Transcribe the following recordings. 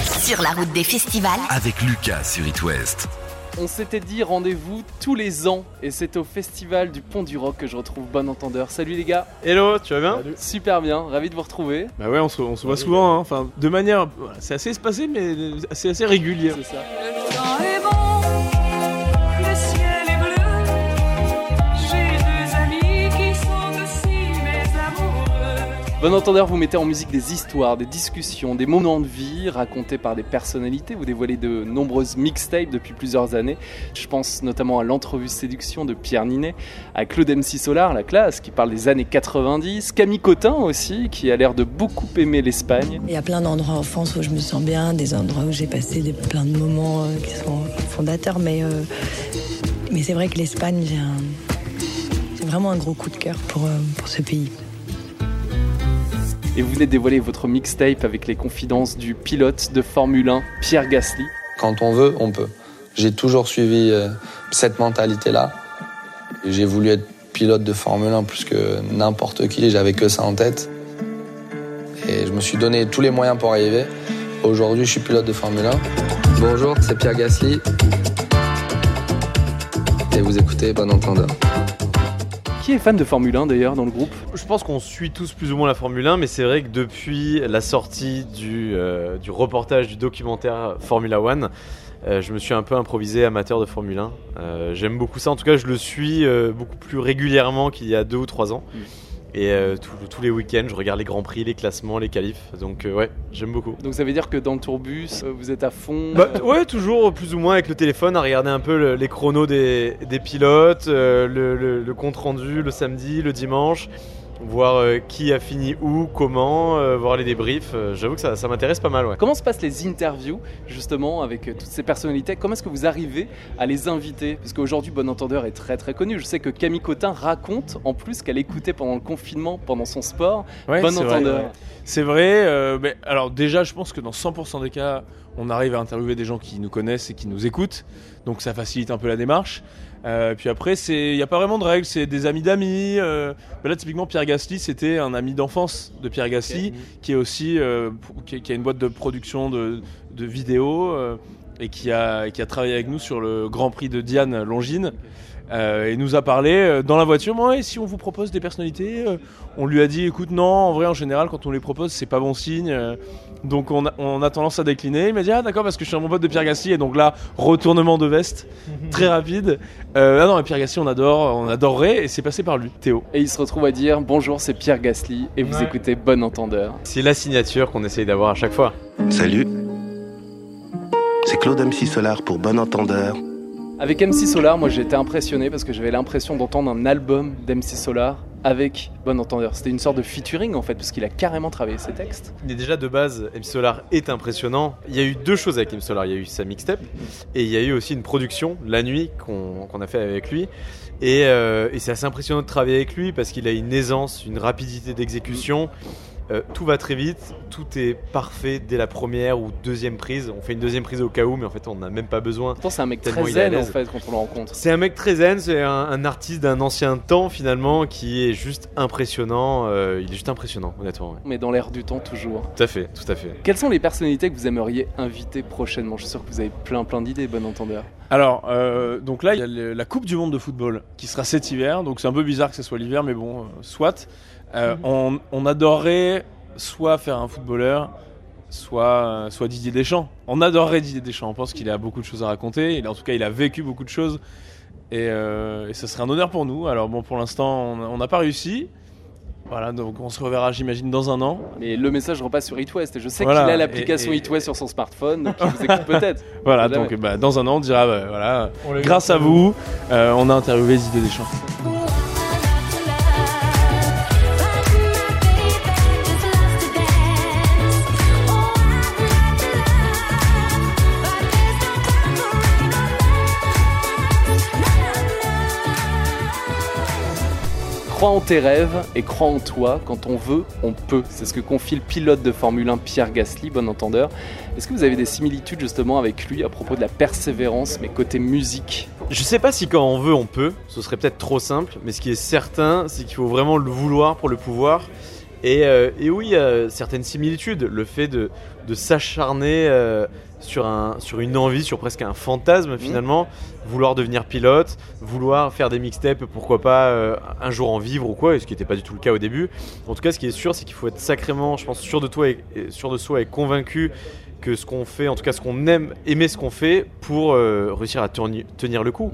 Sur la route des festivals. Avec Lucas sur It West. On s'était dit rendez-vous tous les ans et c'est au festival du Pont du Rock que je retrouve Bon Entendeur. Salut les gars, Hello, tu vas bien super bien, ravi de vous retrouver. Bah ouais, on se, on se voit souvent, hein. enfin de manière, c'est assez espacé mais c'est assez régulier. C'est ça. Bon Entendeur, vous mettez en musique des histoires, des discussions, des moments de vie racontés par des personnalités. Vous dévoilez de nombreuses mixtapes depuis plusieurs années. Je pense notamment à l'entrevue séduction de Pierre Ninet, à Claude MC Solar, la classe, qui parle des années 90, Camille Cotin aussi, qui a l'air de beaucoup aimer l'Espagne. Il y a plein d'endroits en France où je me sens bien, des endroits où j'ai passé des, plein de moments euh, qui sont fondateurs, mais, euh, mais c'est vrai que l'Espagne, j'ai vraiment un gros coup de cœur pour, euh, pour ce pays. Et vous venez dévoiler votre mixtape avec les confidences du pilote de Formule 1, Pierre Gasly. Quand on veut, on peut. J'ai toujours suivi euh, cette mentalité-là. J'ai voulu être pilote de Formule 1 plus que n'importe qui, j'avais que ça en tête. Et je me suis donné tous les moyens pour arriver. Aujourd'hui, je suis pilote de Formule 1. Bonjour, c'est Pierre Gasly. Et vous écoutez Bon Entendeur. Qui est fan de Formule 1 d'ailleurs dans le groupe Je pense qu'on suit tous plus ou moins la Formule 1, mais c'est vrai que depuis la sortie du, euh, du reportage du documentaire Formula One, euh, je me suis un peu improvisé amateur de Formule 1. Euh, J'aime beaucoup ça, en tout cas je le suis euh, beaucoup plus régulièrement qu'il y a deux ou trois ans. Mm. Et euh, tous- tous les week-ends, je regarde les grands prix, les classements, les qualifs. Donc euh, ouais, j'aime beaucoup. Donc ça veut dire que dans le tourbus, euh, vous êtes à fond Bah, ouais, toujours plus ou moins avec le téléphone à regarder un peu le- les chronos des, des pilotes, le, le- le compte rendu le samedi, le dimanche, voir euh, qui a fini où, comment, euh, voir les débriefs. Euh, J'avoue que ça, ça m'intéresse pas mal, ouais. Comment se passent les interviews justement avec euh, toutes ces personnalités? Comment est-ce que vous arrivez à les inviter? Parce qu'aujourd'hui, Bon Entendeur est très très connu. Je sais que Camille Cotin raconte en plus qu'elle écoutait pendant le confinement, pendant son sport, Ouais, Bon c'est vrai, Entendeur. ouais. C'est vrai. euh, mais alors déjà, je pense que dans 100% des cas, on arrive à interviewer des gens qui nous connaissent et qui nous écoutent. Donc ça facilite un peu la démarche. Euh, puis après, il n'y a pas vraiment de règles, c'est des amis d'amis. euh, mais là, typiquement, Pierre Gasly, c'était un ami d'enfance de Pierre Gasly, qui est aussi euh, qui a une boîte de production de, de vidéos euh, et qui a, qui a travaillé avec nous sur le Grand Prix de Diane Longines. Euh, et nous a parlé euh, dans la voiture. Moi, et si on vous propose des personnalités, euh, on lui a dit, écoute, non, en vrai, en général, quand on les propose, c'est pas bon signe. euh, donc on a, on a tendance à décliner. Il m'a dit, ah d'accord, parce que je suis un bon pote de Pierre Gasly. Et donc là, retournement de veste, très rapide. Euh, ah non, mais Pierre Gasly, on adore, on adorerait. Et c'est passé par lui, Théo. Et il se retrouve à dire Bonjour, c'est Pierre Gasly et vous Ouais. écoutez Bon Entendeur. C'est la signature qu'on essaye d'avoir à chaque fois. Salut. C'est Claude MC Solar pour Bon Entendeur. Avec MC Solar, moi j'ai été impressionné parce que j'avais l'impression d'entendre un album d'MC Solar avec Bon Entendeur. C'était une sorte de featuring en fait, parce qu'il a carrément travaillé ses textes. Mais déjà de base, M Solar est impressionnant. Il y a eu deux choses avec M Solar. Il y a eu sa mixtape et il y a eu aussi une production la nuit qu'on a fait avec lui. Euh, et c'est assez impressionnant de travailler avec lui parce qu'il a une aisance, une rapidité d'exécution. Euh, tout va très vite, tout est parfait dès la première ou deuxième prise. On fait une deuxième prise au cas où, mais en fait on n'a même pas besoin. Pourtant, c'est un mec très zen en fait quand on le rencontre. C'est un mec très zen, c'est un, un artiste d'un ancien temps finalement qui est juste impressionnant. Euh, il est juste impressionnant, honnêtement. ouais. Mais dans l'air du temps toujours. Tout à fait, tout à fait. Quelles sont les personnalités que vous aimeriez inviter prochainement? Je suis sûr que vous avez plein plein d'idées, Bon Entendeur. Alors, euh, donc là, il y a le- la Coupe du Monde de football qui sera cet hiver. Donc c'est un peu bizarre que ce soit l'hiver, mais bon, euh, soit. Euh, on, on adorerait soit faire un footballeur, soit, euh, soit Didier Deschamps. On adorerait Didier Deschamps. On pense qu'il a beaucoup de choses à raconter. Il, en tout cas, il a vécu beaucoup de choses. Et, euh, et ça serait un honneur pour nous. Alors bon, pour l'instant, on n'a pas réussi. Voilà, donc on se reverra, j'imagine, dans un an. Mais le message repasse sur It West et je sais Voilà, qu'il a l'application et- et- It West sur son smartphone, donc il vous écoute peut-être. Voilà, donc bah, dans un an, on dira, bah, voilà, grâce à vous, euh, on a interviewé Didier Deschamps. Crois en tes rêves et crois en toi. Quand on veut, on peut. C'est ce que confie le pilote de Formule 1 Pierre Gasly, bon entendeur. Est-ce que vous avez des similitudes justement avec lui à propos de la persévérance, mais côté musique? Je sais pas si quand on veut, on peut. Ce serait peut-être trop simple. Mais ce qui est certain, c'est qu'il faut vraiment le vouloir pour le pouvoir. Et, euh, et oui, certaines similitudes. Le fait de, de s'acharner euh, sur, un, sur une envie, sur presque un fantasme finalement, vouloir devenir pilote, vouloir faire des mixtapes, pourquoi pas euh, un jour en vivre ou quoi, ce qui n'était pas du tout le cas au début. En tout cas, ce qui est sûr, c'est qu'il faut être sacrément, je pense, sûr de toi et, et sûr de soi et convaincu que ce qu'on fait, en tout cas ce qu'on aime, aimer ce qu'on fait pour réussir à tenir le coup.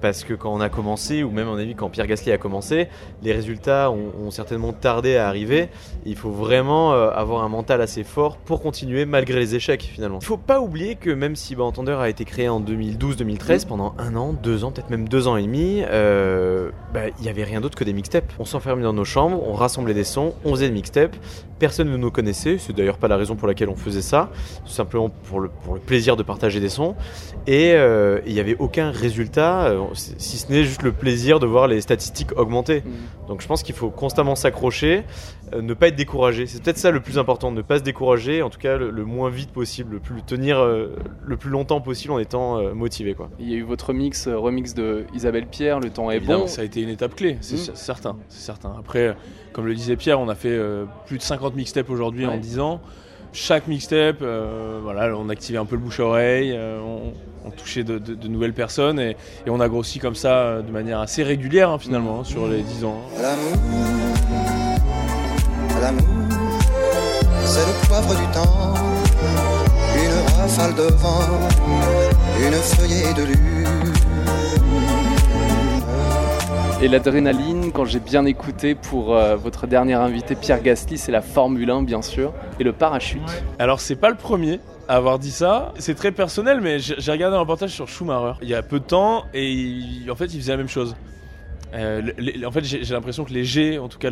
Parce que quand on a commencé, ou même à mon avis quand Pierre Gasly a commencé, les résultats ont, ont certainement tardé à arriver. Il faut vraiment euh, avoir un mental assez fort pour continuer malgré les échecs finalement. Il faut pas oublier que même si Bon Entendeur a été créé en 2012-2013, pendant un an, deux ans, peut-être même deux ans et demi, euh, bah, il y avait rien d'autre que des mixtapes. On s'enfermait dans nos chambres, on rassemblait des sons, on faisait des mixtapes. Personne ne nous connaissait, c'est d'ailleurs pas la raison pour laquelle on faisait ça, tout simplement pour le, pour le plaisir de partager des sons. Et euh, il n'y avait aucun résultat, si ce n'est juste le plaisir de voir les statistiques augmenter. Donc je pense qu'il faut constamment s'accrocher, euh, ne pas être découragé. C'est peut-être ça le plus important, ne pas se décourager, en tout cas le, le moins vite possible, le plus tenir euh, le plus longtemps possible en étant euh, motivé. Quoi. Il y a eu votre mix, euh, remix de Isabelle Pierre, Le temps est Évidemment, bon. ça a été une étape clé, c'est Mm. cer- certain, c'est certain. Après, comme le disait Pierre, on a fait euh, plus de 50 mixtapes aujourd'hui en Ouais. 10 ans. Chaque mixtape, euh, on activait un peu le bouche à oreille, euh, on, touchait de, nouvelles personnes et, on a grossi comme ça euh, de manière assez régulière hein, finalement hein, sur les 10 ans. L'amour, l'amour, c'est le poivre du temps, une rafale de vent, une feuillée de lune. Et l'adrénaline, quand j'ai bien écouté pour euh, votre dernier invité Pierre Gasly, c'est la Formule 1 bien sûr, et le parachute. Alors c'est pas le premier à avoir dit ça, c'est très personnel mais j'ai regardé un reportage sur Schumacher il y a peu de temps et en fait il faisait la même chose. Euh, en fait j'ai l'impression que les G, en tout cas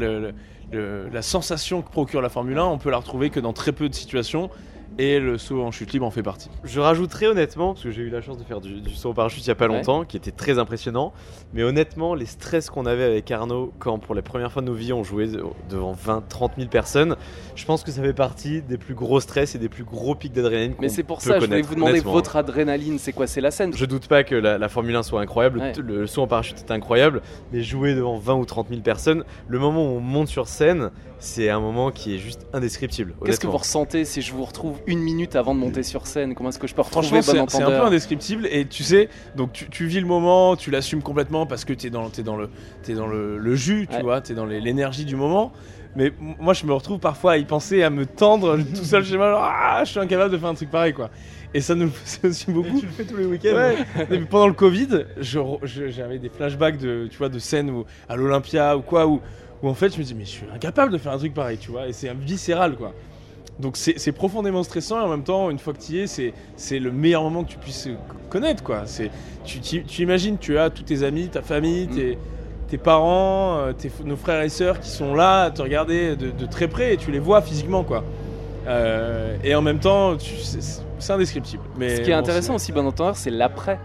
la sensation que procure la Formule 1, on peut la retrouver que dans très peu de situations et le saut en chute libre en fait partie. Je rajouterais honnêtement, parce que j'ai eu la chance de faire du, du saut au parachute il y a pas Ouais. longtemps, qui était très impressionnant, mais honnêtement, les stress qu'on avait avec Arnaud quand pour la première fois de nos vies on jouait de- devant 20-30 000 personnes, je pense que ça fait partie des plus gros stress et des plus gros pics d'adrénaline Mais c'est pour peut ça, je voulais vous demander votre adrénaline, c'est quoi? C'est la scène? Je doute pas que la, la Formule 1 soit incroyable, Ouais. le, le saut en parachute est incroyable, mais jouer devant 20 ou 30 000 personnes, le moment où on monte sur scène, c'est un moment qui est juste indescriptible. Qu'est-ce que vous ressentez si je vous retrouve une minute avant de monter sur scène Comment est-ce que je peux retrouver Franchement, bon c'est c'est un peu indescriptible et tu sais, donc tu, tu vis le moment, tu l'assumes complètement parce que tu es dans, t'es dans, le, t'es dans le, le jus, tu Ouais. vois, tu es dans l'énergie du moment. Mais moi, je me retrouve parfois à y penser, à me tendre tout seul chez moi, genre, ah, je suis incapable de faire un truc pareil, quoi. Et ça nous fait aussi beaucoup. le fais tous les week-ends Ouais. Mais pendant le Covid, j'avais des flashbacks de, tu vois, de scènes où, à l'Olympia ou quoi, où, où en fait je me dis, mais je suis incapable de faire un truc pareil, tu vois, et c'est un viscéral, quoi. Donc c'est profondément stressant et en même temps, une fois que tu y es, c'est le meilleur moment que tu puisses connaître, quoi. C'est tu, tu, tu imagines, tu as tous tes amis, ta famille, tes, tes parents, euh, tes, nos frères et sœurs qui sont là à te regarder de, de très près et tu les vois physiquement, quoi. Euh, et en même temps, c'est indescriptible. Mais Ce qui est bon, intéressant aussi, bon entendeur, c'est l'après.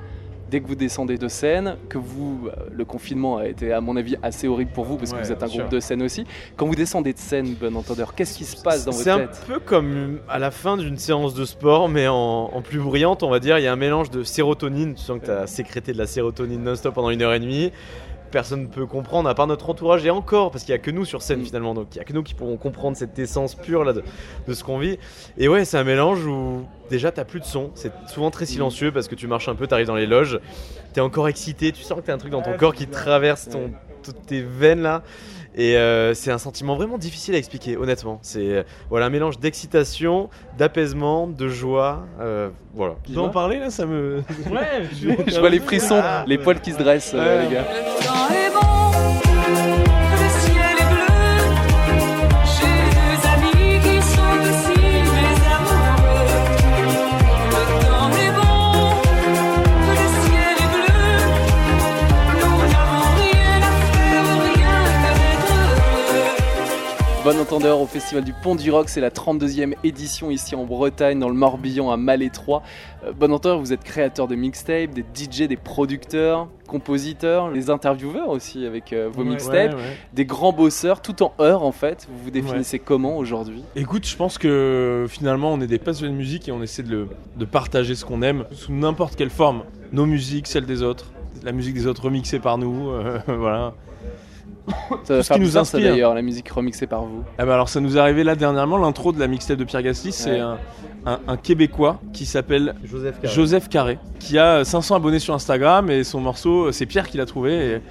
Dès que vous descendez de scène, que vous, euh, le confinement a été à mon avis assez horrible pour vous parce que Ouais, vous êtes un groupe sûr. de scène aussi. Quand vous descendez de scène, bon entendeur, qu'est-ce qui se passe dans votre C'est un tête peu comme à la fin d'une séance de sport, mais en, en plus brillante, on va dire. Il y a un mélange de sérotonine. Tu sens que tu as sécrété de la sérotonine non-stop pendant une heure et demie. Personne ne peut comprendre, à part notre entourage, et encore, parce qu'il n'y a que nous sur scène Mm. finalement. Donc il n'y a que nous qui pourrons comprendre cette essence pure là, de, de ce qu'on vit. Et ouais, c'est un mélange où déjà t'as plus de son. C'est souvent très silencieux parce que tu marches un peu, t'arrives dans les loges, t'es encore excité, tu sens que t'as un truc dans ton corps qui traverse ton, toutes tes veines là. Et euh, c'est un sentiment vraiment difficile à expliquer, honnêtement. C'est euh, voilà un mélange d'excitation, d'apaisement, de joie. euh, voilà. Tu peux en parler là Ça me. Ouais, Je vois les frissons, Ah, les poils qui se dressent, euh, Ouais. les gars. Bon entendeur au Festival du Pont du Rock, c'est la 32e édition ici en Bretagne, dans le Morbihan, à Malétroit. Euh, bon entendeur, vous êtes créateur de mixtapes, des DJ, des producteurs, compositeurs, les intervieweurs aussi avec euh, vos Ouais, mixtapes, ouais, ouais. des grands bosseurs, tout en heure en fait. Vous vous définissez comment aujourd'hui? Écoute, je pense que finalement, on est des passionnés de musique et on essaie de, le- de partager ce qu'on aime sous n'importe quelle forme. Nos musiques, celles des autres, la musique des autres remixée par nous, euh, voilà. Ça ce qui nous inspire. d'ailleurs, la musique remixée par vous. Ah bah alors ça nous est arrivé là dernièrement, l'intro de la mixtape de Pierre Gasly, c'est Ouais. un, un- un Québécois qui s'appelle Joseph Carré. Joseph Carré, qui a 500 abonnés sur Instagram et son morceau, c'est Pierre qui l'a trouvé, et,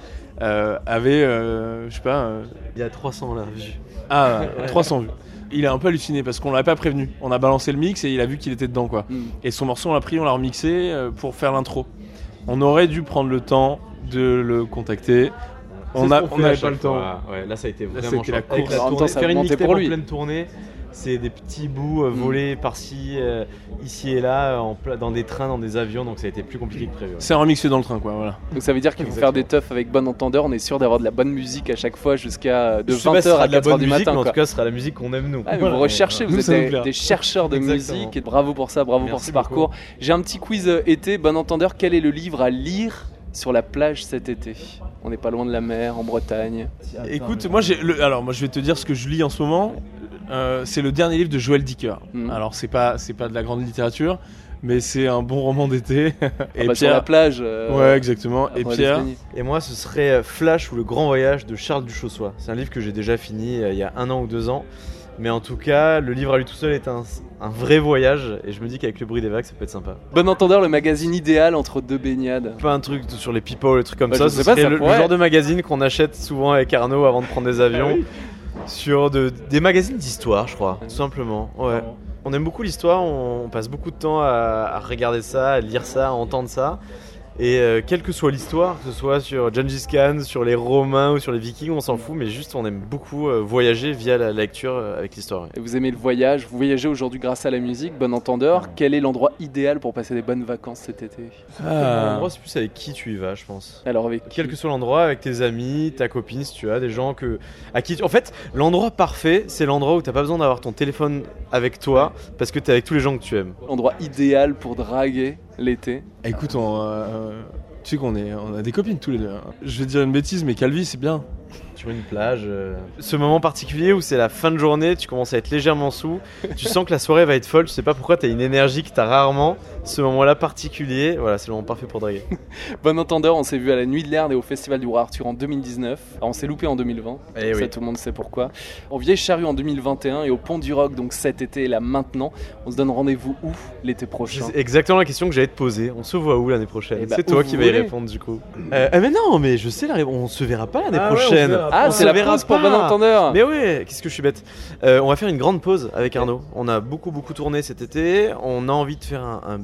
euh, avait, euh, je sais pas, euh, Il y a 300 là, vues. ah, 300 vues. Il a un peu halluciné parce qu'on l'avait pas prévenu. On a balancé le mix et il a vu qu'il était dedans quoi. Mm. Et son morceau on l'a pris, on l'a remixé euh, pour faire l'intro. On aurait dû prendre le temps de le contacter. On a, on n'avait pas le temps. fois. Ouais, là ça a été Là, vraiment c'était la course. En temps, ça faire une mixtape pour en lui. pleine tournée, c'est des petits bouts euh, Mm. volés par-ci, euh, ici et là, en dans des trains, dans des avions, donc ça a été plus compliqué que prévu. ouais. C'est remixé dans le train quoi, voilà. Donc ça veut dire qu'il faut faire des teufs avec bon entendeur. On est sûr d'avoir de la bonne musique à chaque fois jusqu'à euh, de Je sais pas si ce 20h sera à de la 4h bonne du musique, matin. mais en quoi. tout cas, ce sera la musique qu'on aime nous. Ah, vous recherchez, vous êtes des, chercheurs de musique bravo pour ça, bravo pour ce parcours. J'ai un petit quiz euh, été, bon entendeur, quel est le livre à lire sur la plage cet été On n'est pas loin de la mer, en Bretagne. Écoute, moi j'ai le- alors moi je vais te dire ce que je lis en ce moment. Euh, c'est le dernier livre de Joël Dicker. Mhm. Alors c'est pas c'est pas de la grande littérature, mais c'est un bon roman d'été. Ah bah, sur la plage. euh, Ouais, exactement. Et Pierre. Et moi, ce serait euh, Flash ou le Grand Voyage de Charles Duchossois. C'est un livre que j'ai déjà fini euh, il y a un an ou deux ans. Mais en tout cas, le livre à lui tout seul est un, un vrai voyage. Et je me dis qu'avec le bruit des vagues, ça peut être sympa. Bon entendeur, le magazine idéal entre deux baignades. Pas un truc sur les people, comme Bah, ça. sais pas, serait ça le, le pourrait. genre de magazine qu'on achète souvent avec Arnaud avant de prendre des avions. Ah Sur de- des magazines d'histoire, je crois. Tout simplement. Ouais. On aime beaucoup l'histoire, on, on passe beaucoup de temps à, à regarder ça, à lire ça, à entendre ça. Et euh, quelle que soit l'histoire, que ce soit sur Gengis Khan, sur les Romains ou sur les Vikings, on s'en fout, mais juste on aime beaucoup euh, voyager via la lecture euh, avec l'histoire. Et vous aimez le voyage, vous voyagez aujourd'hui grâce à la musique, bon entendeur. Quel est l'endroit idéal pour passer des bonnes vacances cet été? Ah. L'endroit, c'est plus avec qui tu y vas, je pense. Alors avec Quel que soit l'endroit, avec tes amis, ta copine, si tu as des gens que à qui tu- en fait l'endroit parfait, c'est l'endroit où t'as pas besoin d'avoir ton téléphone avec toi parce que t'es avec tous les gens que tu aimes. l'endroit idéal pour draguer? L'été écoute, on, euh, tu sais qu'on on a des copines tous les deux. hein. Je vais dire une bêtise, mais Calvi c'est bien. Sur une plage. euh, Ce moment particulier où c'est la fin de journée, tu commences à être légèrement sous, tu sens que la soirée va être folle, tu sais pas pourquoi t'as une énergie que t'as rarement. Ce moment-là particulier, voilà, c'est le moment parfait pour draguer. Bon entendeur, on s'est vu à la Nuit de l'Erde et au Festival du Roi Arthur en 2019. Alors, on s'est loupé en 2020, Eh ça oui. tout le monde sait pourquoi. Au Vieille Charrue en 2021 et au Pont du Rock donc cet été et là maintenant. On se donne rendez-vous où l'été prochain? C'est exactement la question que j'allais te poser. On se voit où l'année prochaine? Eh bah, C'est où toi vous qui vas y voulez. répondre du coup. Euh, ah, mais non, mais je sais la réponse. On se verra pas l'année Ah ouais, on se prochaine. verra Ah, c'est la pause pour pas. Bon entendeur Mais ouais, qu'est-ce que je suis bête. Euh, on va faire une grande pause avec Arnaud. On a beaucoup beaucoup tourné cet été. On a envie de faire un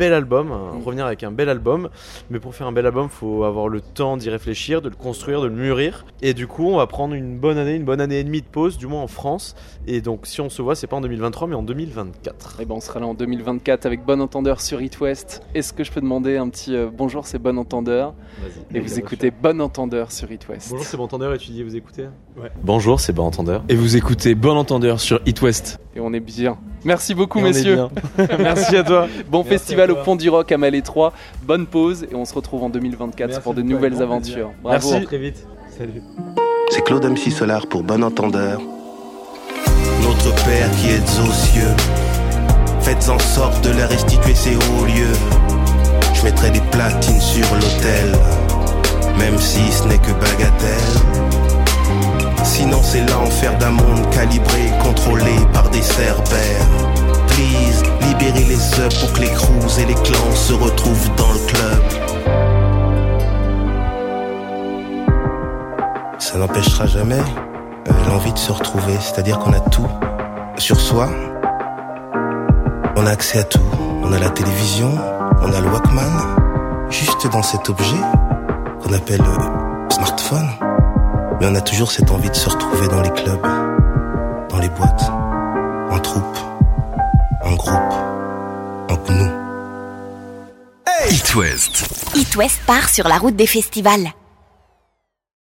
bel album, un- Mm. revenir avec un bel album. Mais pour faire un bel album, faut avoir le temps d'y réfléchir, de le construire, de le mûrir. Et du coup, on va prendre une bonne année, une bonne année et demie de pause, du moins en France. Et donc, si on se voit, c'est pas en 2023, mais en 2024. Et ben on sera là en 2024 avec Bon Entendeur sur It West. Est-ce que je peux demander un petit euh, bonjour, c'est Bon Entendeur Vas-y. Et vous écoutez Bon Entendeur sur It West. Bonjour, c'est Bon Entendeur et tu dis vous écoutez? Ouais. Bonjour, c'est Bon Entendeur. Et vous écoutez Bon Entendeur sur It West. Et on est bien. Merci beaucoup, Et messieurs. Merci à toi. Bon Merci festival à au. Pont du Rock à Malais 3. Bonne pause et on se retrouve en 2024 Merci pour de nouvelles aventures. Bravo. Merci. Très vite. Salut. C'est Claude MC Solar pour Bon Entendeur. Notre Père qui êtes aux cieux, faites en sorte de leur restituer ces hauts lieux. Je mettrai des platines sur l'autel, même si ce n'est que bagatelle. Sinon c'est l'enfer d'un monde calibré, contrôlé par des cerbères. Libérez les œufs pour que les crews et les clans se retrouvent dans le club. Ça n'empêchera jamais euh, l'envie de se retrouver, c'est-à-dire qu'on a tout sur soi. On a accès à tout. On a la télévision, on a le Walkman, juste dans cet objet qu'on appelle le smartphone. Mais on a toujours cette envie de se retrouver dans les clubs, dans les boîtes, en troupe, en groupe, en nous. It West. It West part sur la route des festivals.